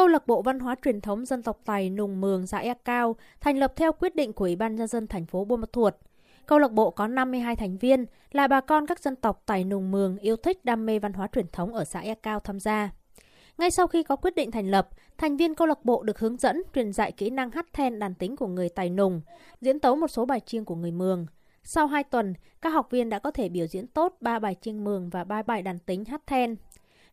Câu lạc bộ văn hóa truyền thống dân tộc Tài Nùng Mường xã E Cao thành lập theo quyết định của Ủy ban nhân dân thành phố Buôn Ma Thuột. Câu lạc bộ có 52 thành viên là bà con các dân tộc Tài Nùng Mường yêu thích đam mê văn hóa truyền thống ở xã E Cao tham gia. Ngay sau khi có quyết định thành lập, thành viên câu lạc bộ được hướng dẫn truyền dạy kỹ năng hát then đàn tính của người Tài Nùng, diễn tấu một số bài chiêng của người Mường. Sau 2 tuần, các học viên đã có thể biểu diễn tốt 3 bài chiêng Mường và 3 bài đàn tính hát then.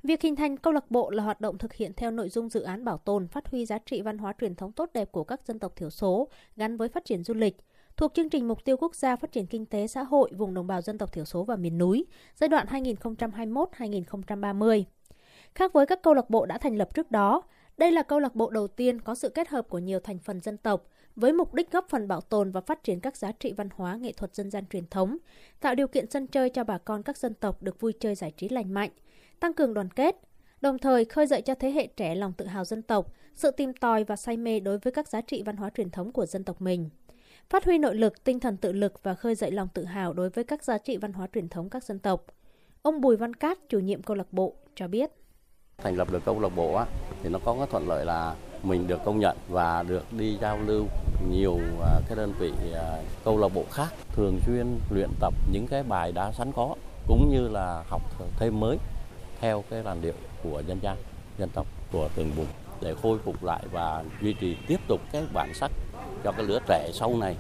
Việc hình thành câu lạc bộ là hoạt động thực hiện theo nội dung dự án bảo tồn, phát huy giá trị văn hóa truyền thống tốt đẹp của các dân tộc thiểu số gắn với phát triển du lịch, thuộc chương trình Mục tiêu Quốc gia Phát triển Kinh tế Xã hội vùng đồng bào dân tộc thiểu số và miền núi giai đoạn 2021-2030. Khác với các câu lạc bộ đã thành lập trước đó, đây là câu lạc bộ đầu tiên có sự kết hợp của nhiều thành phần dân tộc với mục đích góp phần bảo tồn và phát triển các giá trị văn hóa nghệ thuật dân gian truyền thống, tạo điều kiện sân chơi cho bà con các dân tộc được vui chơi giải trí lành mạnh, tăng cường đoàn kết, đồng thời khơi dậy cho thế hệ trẻ lòng tự hào dân tộc, sự tìm tòi và say mê đối với các giá trị văn hóa truyền thống của dân tộc mình. Phát huy nội lực, tinh thần tự lực và khơi dậy lòng tự hào đối với các giá trị văn hóa truyền thống các dân tộc. Ông Bùi Văn Cát, chủ nhiệm câu lạc bộ, cho biết. Thành lập được câu lạc bộ á, thì nó có cái thuận lợi là mình được công nhận và được đi giao lưu nhiều à, cái đơn vị à, câu lạc bộ khác thường xuyên luyện tập những cái bài đã sẵn có cũng như là học thêm mới theo cái làn điệu của dân gian dân tộc của từng vùng để khôi phục lại và duy trì tiếp tục cái bản sắc cho cái lứa trẻ sau này.